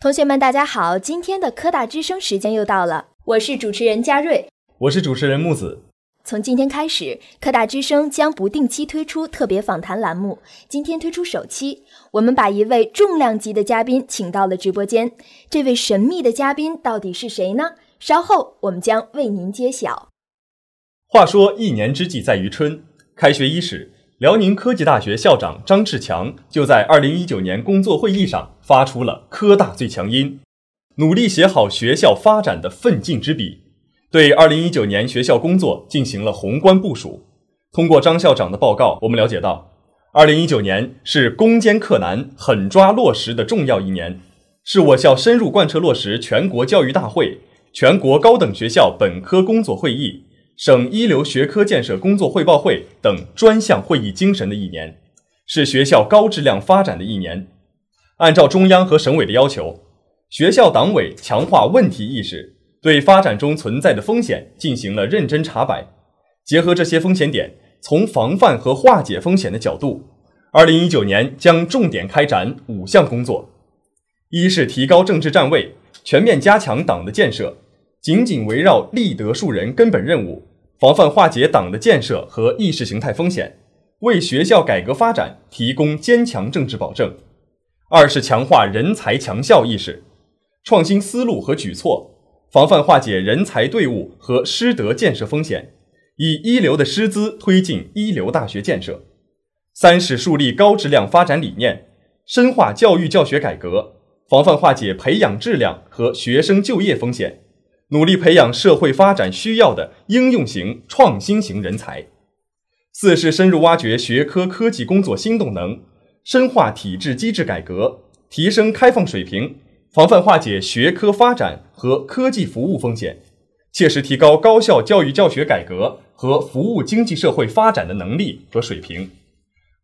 同学们，大家好！今天的科大之声时间又到了，我是主持人佳瑞，我是主持人木子。从今天开始，科大之声将不定期推出特别访谈栏目。今天推出首期，我们把一位重量级的嘉宾请到了直播间。这位神秘的嘉宾到底是谁呢？稍后我们将为您揭晓。话说一年之计在于春，开学伊始。辽宁科技大学校长张志强就在二零一九年工作会议上发出了“科大最强音”，努力写好学校发展的奋进之笔，对二零一九年学校工作进行了宏观部署。通过张校长的报告，我们了解到，二零一九年是攻坚克难、狠抓落实的重要一年，是我校深入贯彻落实全国教育大会、全国高等学校本科工作会议。省一流学科建设工作汇报会等专项会议精神的一年，是学校高质量发展的一年。按照中央和省委的要求，学校党委强化问题意识，对发展中存在的风险进行了认真查摆。结合这些风险点，从防范和化解风险的角度，二零一九年将重点开展五项工作：一是提高政治站位，全面加强党的建设，紧紧围绕立德树人根本任务。防范化解党的建设和意识形态风险，为学校改革发展提供坚强政治保证。二是强化人才强校意识，创新思路和举措，防范化解人才队伍和师德建设风险，以一流的师资推进一流大学建设。三是树立高质量发展理念，深化教育教学改革，防范化解培养质量和学生就业风险。努力培养社会发展需要的应用型、创新型人才。四是深入挖掘学科科技工作新动能，深化体制机制改革，提升开放水平，防范化解学科发展和科技服务风险，切实提高高校教育教学改革和服务经济社会发展的能力和水平。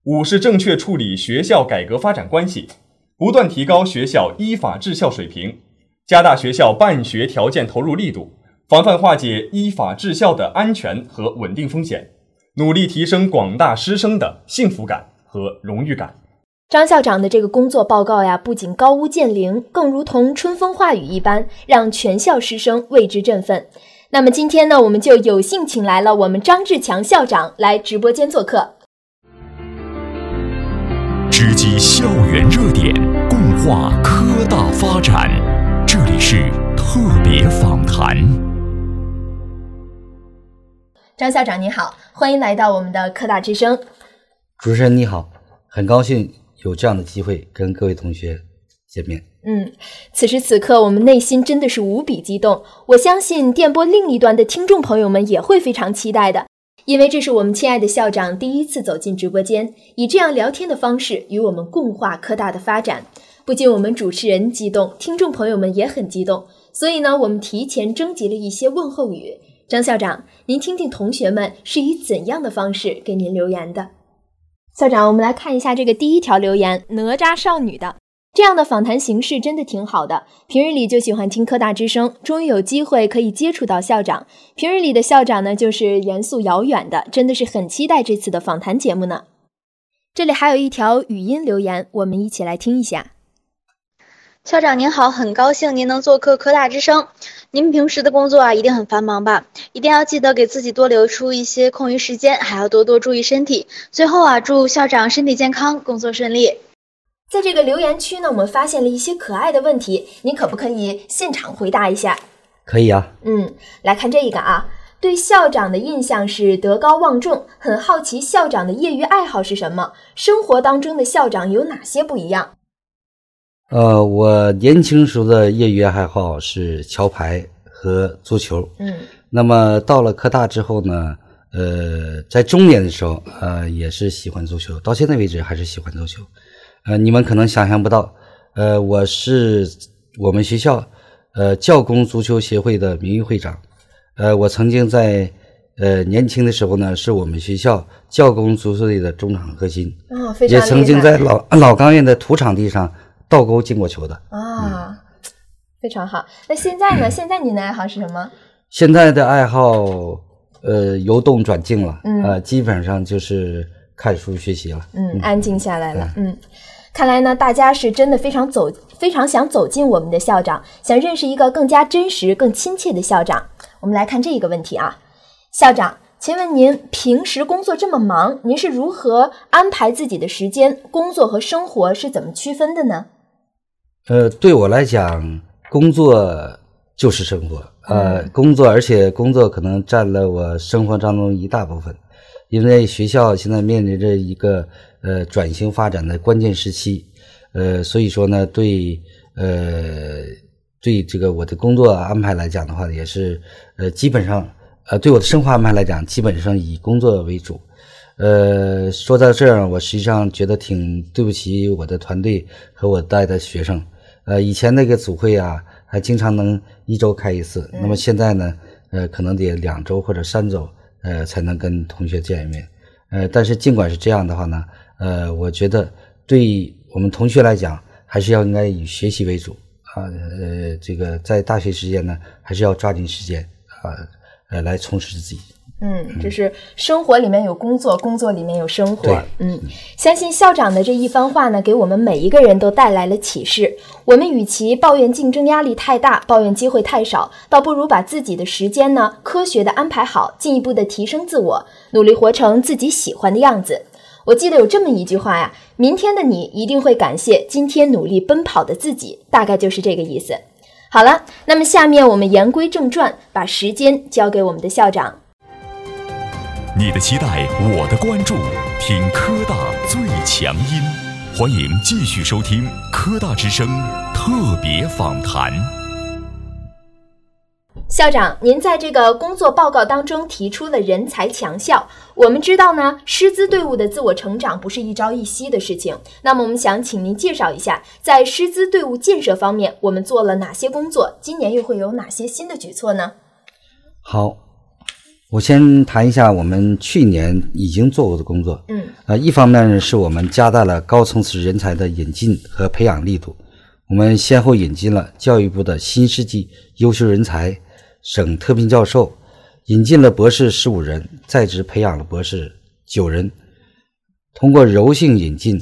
五是正确处理学校改革发展关系，不断提高学校依法治校水平。加大学校办学条件投入力度，防范化解依法治校的安全和稳定风险，努力提升广大师生的幸福感和荣誉感。张校长的这个工作报告呀，不仅高屋建瓴，更如同春风化雨一般，让全校师生为之振奋。那么今天呢，我们就有幸请来了我们张志强校长来直播间做客，直击校园热点，共话科大发展。这里是特别访谈。张校长你好，欢迎来到我们的科大之声。主持人你好，很高兴有这样的机会跟各位同学见面。嗯，此时此刻我们内心真的是无比激动。我相信电波另一端的听众朋友们也会非常期待的，因为这是我们亲爱的校长第一次走进直播间，以这样聊天的方式与我们共话科大的发展。不仅我们主持人激动，听众朋友们也很激动。所以呢，我们提前征集了一些问候语。张校长，您听听同学们是以怎样的方式给您留言的？校长，我们来看一下这个第一条留言：哪吒少女的这样的访谈形式真的挺好的。平日里就喜欢听科大之声，终于有机会可以接触到校长。平日里的校长呢，就是严肃遥远的，真的是很期待这次的访谈节目呢。这里还有一条语音留言，我们一起来听一下。校长您好，很高兴您能做客科大之声。您平时的工作啊，一定很繁忙吧？一定要记得给自己多留出一些空余时间，还要多多注意身体。最后啊，祝校长身体健康，工作顺利。在这个留言区呢，我们发现了一些可爱的问题，您可不可以现场回答一下？可以啊。嗯，来看这一个啊，对校长的印象是德高望重，很好奇校长的业余爱好是什么？生活当中的校长有哪些不一样？呃，我年轻时候的业余爱好是桥牌和足球。嗯，那么到了科大之后呢，呃，在中年的时候，呃，也是喜欢足球，到现在为止还是喜欢足球。呃，你们可能想象不到，呃，我是我们学校呃教工足球协会的名誉会长。呃，我曾经在呃年轻的时候呢，是我们学校教工足球队的中场核心。哦，非常也曾经在老老钢院的土场地上。倒钩进过球的啊，非常好。那现在呢？现在您的爱好是什么？现在的爱好，呃，由动转静了，呃，基本上就是看书学习了。嗯，安静下来了。嗯，看来呢，大家是真的非常走，非常想走进我们的校长，想认识一个更加真实、更亲切的校长。我们来看这一个问题啊，校长，请问您平时工作这么忙，您是如何安排自己的时间？工作和生活是怎么区分的呢？呃，对我来讲，工作就是生活，呃，工作，而且工作可能占了我生活当中一大部分。因为学校现在面临着一个呃转型发展的关键时期，呃，所以说呢，对呃对这个我的工作安排来讲的话，也是呃基本上呃对我的生活安排来讲，基本上以工作为主。呃，说到这儿，我实际上觉得挺对不起我的团队和我带的学生。呃，以前那个组会啊，还经常能一周开一次，那么现在呢，呃，可能得两周或者三周。呃，才能跟同学见一面。呃，但是尽管是这样的话呢，呃，我觉得对我们同学来讲，还是要应该以学习为主啊。呃，这个在大学时间呢，还是要抓紧时间啊，呃，来充实自己。嗯，这是生活里面有工作，工作里面有生活。嗯，相信校长的这一番话呢，给我们每一个人都带来了启示。我们与其抱怨竞争压力太大，抱怨机会太少，倒不如把自己的时间呢科学的安排好，进一步的提升自我，努力活成自己喜欢的样子。我记得有这么一句话呀：“明天的你一定会感谢今天努力奔跑的自己。”大概就是这个意思。好了，那么下面我们言归正传，把时间交给我们的校长。你的期待，我的关注，听科大最强音，欢迎继续收听科大之声特别访谈。校长，您在这个工作报告当中提出了人才强校。我们知道呢，师资队伍的自我成长不是一朝一夕的事情。那么，我们想请您介绍一下，在师资队伍建设方面，我们做了哪些工作？今年又会有哪些新的举措呢？好。我先谈一下我们去年已经做过的工作。嗯，呃，一方面呢，是我们加大了高层次人才的引进和培养力度。我们先后引进了教育部的新世纪优秀人才、省特聘教授，引进了博士十五人，在职培养了博士九人。通过柔性引进，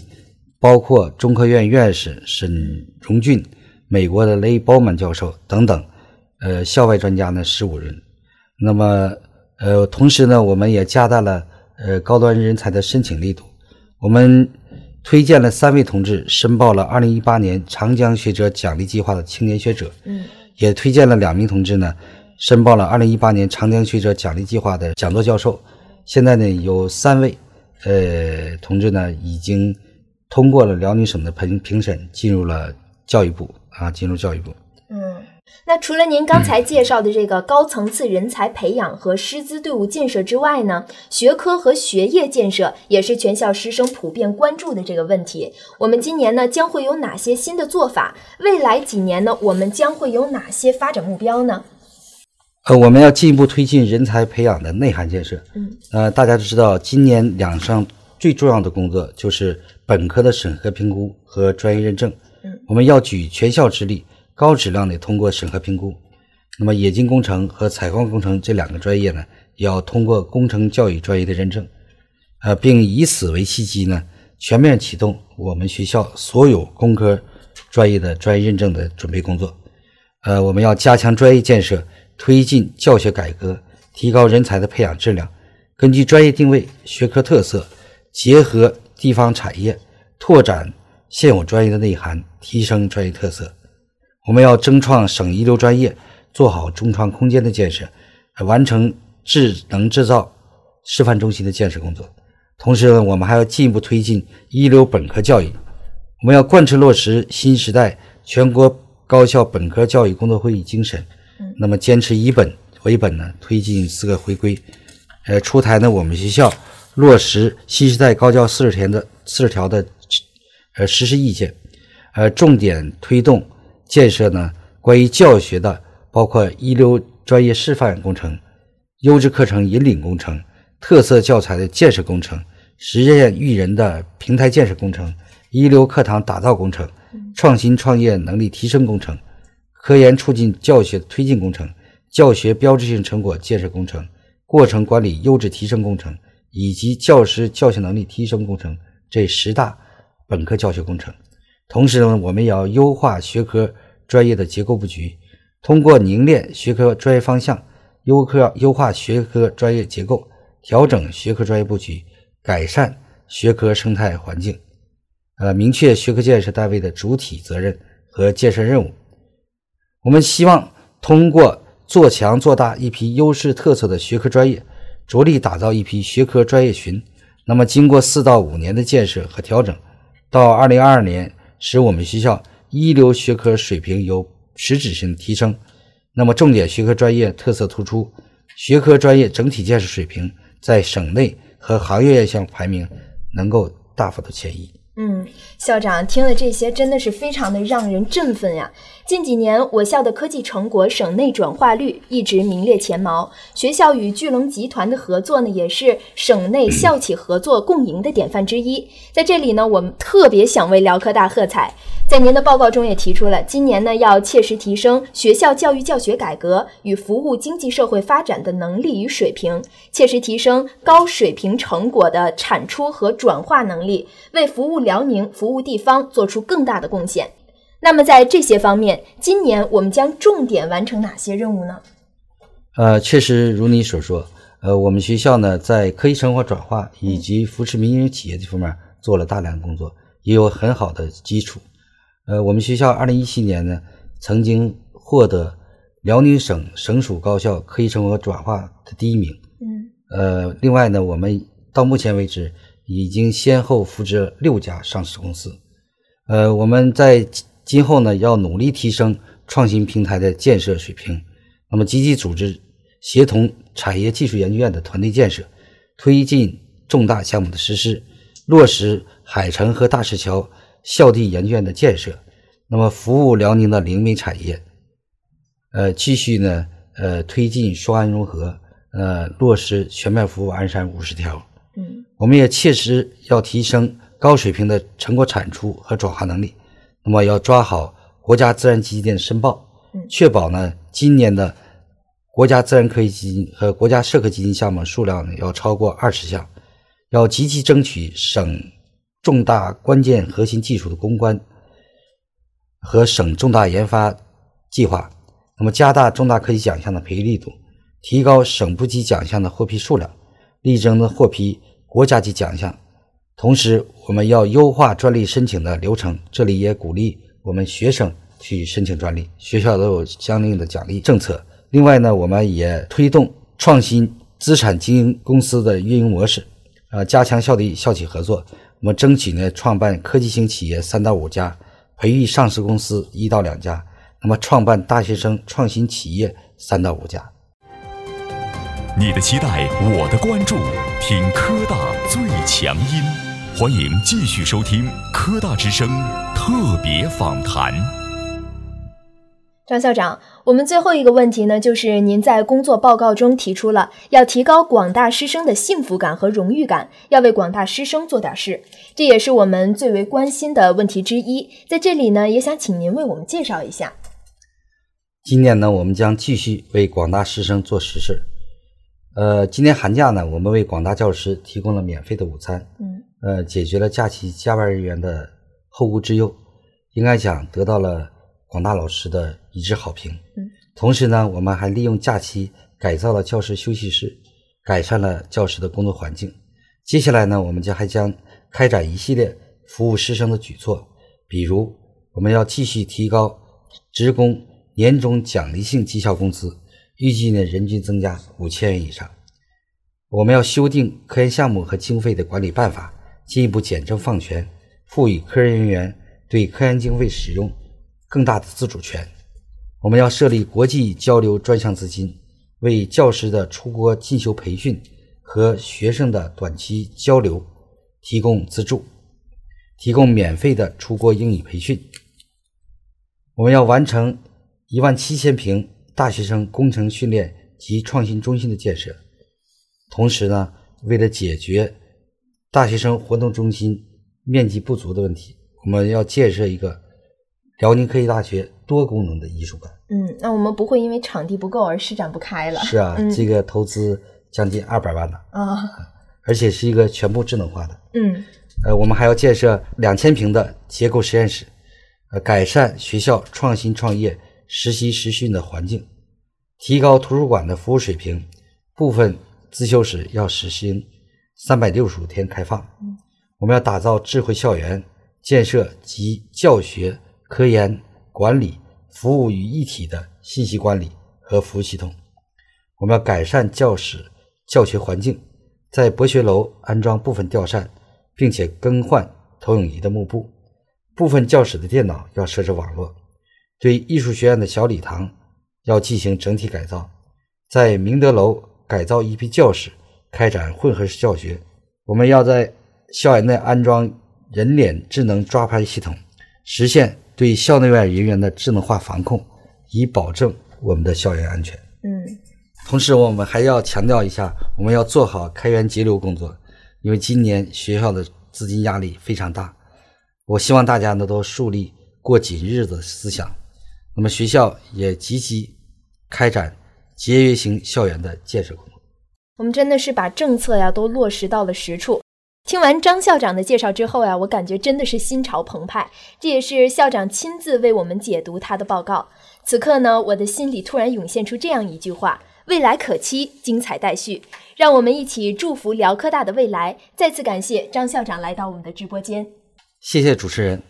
包括中科院院士沈荣俊、美国的雷鲍曼教授等等，呃，校外专家呢十五人。那么呃，同时呢，我们也加大了呃高端人才的申请力度。我们推荐了三位同志申报了2018年长江学者奖励计划的青年学者，嗯，也推荐了两名同志呢申报了2018年长江学者奖励计划的讲座教授。现在呢，有三位呃同志呢已经通过了辽宁省的评评审，进入了教育部啊，进入教育部。嗯。那除了您刚才介绍的这个高层次人才培养和师资队伍建设之外呢，学科和学业建设也是全校师生普遍关注的这个问题。我们今年呢将会有哪些新的做法？未来几年呢，我们将会有哪些发展目标呢？呃，我们要进一步推进人才培养的内涵建设。嗯，呃，大家都知道，今年两项最重要的工作就是本科的审核评估和专业认证。嗯，我们要举全校之力。高质量的通过审核评估，那么冶金工程和采矿工程这两个专业呢，要通过工程教育专业的认证，呃，并以此为契机呢，全面启动我们学校所有工科专业的专业认证的准备工作。呃，我们要加强专业建设，推进教学改革，提高人才的培养质量。根据专业定位、学科特色，结合地方产业，拓展现有专业的内涵，提升专业特色。我们要争创省一流专业，做好中创空间的建设，完成智能制造示范中心的建设工作。同时呢，我们还要进一步推进一流本科教育。我们要贯彻落实新时代全国高校本科教育工作会议精神。那么，坚持以本为本呢，推进四个回归。呃，出台呢，我们学校落实新时代高教四十条的四十条的呃实施意见，呃，重点推动。建设呢，关于教学的，包括一流专业示范工程、优质课程引领工程、特色教材的建设工程、实践育人的平台建设工程、一流课堂打造工程、创新创业能力提升工程、科研促进教学推进工程、教学标志性成果建设工程、过程管理优质提升工程以及教师教学能力提升工程这十大本科教学工程。同时呢，我们也要优化学科专业的结构布局，通过凝练学科专业方向，优科优化学科专业结构，调整学科专业布局，改善学科生态环境。呃，明确学科建设单位的主体责任和建设任务。我们希望通过做强做大一批优势特色的学科专业，着力打造一批学科专业群。那么，经过四到五年的建设和调整，到二零二二年，使我们学校一流学科水平有实质性提升。那么，重点学科专业特色突出，学科专业整体建设水平在省内和行业院校排名能够大幅度前移。嗯，校长听了这些，真的是非常的让人振奋呀！近几年，我校的科技成果省内转化率一直名列前茅，学校与巨龙集团的合作呢，也是省内校企合作共赢的典范之一。在这里呢，我们特别想为辽科大喝彩。在您的报告中也提出了，今年呢要切实提升学校教育教学改革与服务经济社会发展的能力与水平，切实提升高水平成果的产出和转化能力，为服务辽宁、服务地方做出更大的贡献。那么在这些方面，今年我们将重点完成哪些任务呢？呃，确实如你所说，呃，我们学校呢在科技成果转化以及扶持民营企业这方面做了大量工作，也有很好的基础。呃，我们学校二零一七年呢，曾经获得辽宁省省属高校科技成果转化的第一名。嗯。呃，另外呢，我们到目前为止已经先后扶持六家上市公司。呃，我们在今后呢，要努力提升创新平台的建设水平。那么，积极组织协同产业技术研究院的团队建设，推进重大项目的实施，落实海城和大石桥。校地研究院的建设，那么服务辽宁的灵媒产业，呃，继续呢，呃，推进双安融合，呃，落实全面服务鞍山五十条。嗯，我们也切实要提升高水平的成果产出和转化能力。那么要抓好国家自然基金的申报，确保呢今年的国家自然科学基金和国家社科基金项目数量呢要超过二十项，要积极争取省。重大关键核心技术的攻关和省重大研发计划，那么加大重大科技奖项的培育力度，提高省部级奖项的获批数量，力争呢获批国家级奖项。同时，我们要优化专利申请的流程，这里也鼓励我们学生去申请专利，学校都有相应的奖励政策。另外呢，我们也推动创新资产经营公司的运营模式，啊，加强校地校企合作。我们争取呢，创办科技型企业三到五家，培育上市公司一到两家。那么，创办大学生创新企业三到五家。你的期待，我的关注，听科大最强音。欢迎继续收听科大之声特别访谈。张校长，我们最后一个问题呢，就是您在工作报告中提出了要提高广大师生的幸福感和荣誉感，要为广大师生做点事，这也是我们最为关心的问题之一。在这里呢，也想请您为我们介绍一下。今年呢，我们将继续为广大师生做实事。呃，今年寒假呢，我们为广大教师提供了免费的午餐，嗯，呃，解决了假期加班人员的后顾之忧，应该讲得到了。广大老师的一致好评。嗯，同时呢，我们还利用假期改造了教师休息室，改善了教师的工作环境。接下来呢，我们将还将开展一系列服务师生的举措，比如我们要继续提高职工年终奖励性绩效工资，预计呢人均增加五千元以上。我们要修订科研项目和经费的管理办法，进一步简政放权，赋予科研人员对科研经费使用。更大的自主权，我们要设立国际交流专项资金，为教师的出国进修培训和学生的短期交流提供资助，提供免费的出国英语培训。我们要完成一万七千平大学生工程训练及创新中心的建设。同时呢，为了解决大学生活动中心面积不足的问题，我们要建设一个。辽宁科技大学多功能的艺术馆，嗯，那我们不会因为场地不够而施展不开了。是啊，这个投资将近二百万呢，啊，而且是一个全部智能化的。嗯，呃，我们还要建设两千平的结构实验室，呃，改善学校创新创业、实习实训的环境，提高图书馆的服务水平。部分自修室要实行三百六十五天开放。我们要打造智慧校园，建设集教学、科研、管理、服务于一体的信息管理和服务系统。我们要改善教室教学环境，在博学楼安装部分吊扇，并且更换投影仪的幕布。部分教室的电脑要设置网络。对艺术学院的小礼堂要进行整体改造。在明德楼。改造一批教室，开展混合式教学。我们要在校园内安装人脸智能抓拍系统，实现对校内外人员的智能化防控，以保证我们的校园安全。嗯，同时我们还要强调一下，我们要做好开源节流工作，因为今年学校的资金压力非常大。我希望大家呢都树立过紧日子的思想。那么学校也积极开展。节约型校园的建设工作，我们真的是把政策呀都落实到了实处。听完张校长的介绍之后呀，我感觉真的是心潮澎湃。这也是校长亲自为我们解读他的报告。此刻呢，我的心里突然涌现出这样一句话：未来可期，精彩待续。让我们一起祝福辽科大的未来。再次感谢张校长来到我们的直播间。谢谢主持人。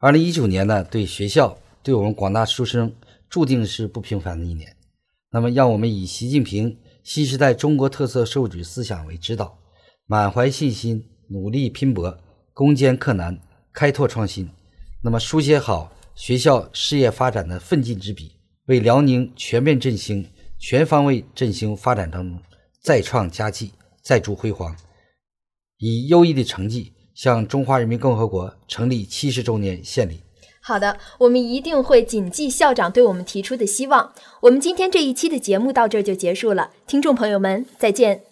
二零一九年呢，对学校，对我们广大师生，注定是不平凡的一年。那么，让我们以习近平新时代中国特色社会主义思想为指导，满怀信心，努力拼搏，攻坚克难，开拓创新。那么，书写好学校事业发展的奋进之笔，为辽宁全面振兴、全方位振兴发展当中再创佳绩、再铸辉煌，以优异的成绩向中华人民共和国成立七十周年献礼。好的，我们一定会谨记校长对我们提出的希望。我们今天这一期的节目到这就结束了，听众朋友们再见。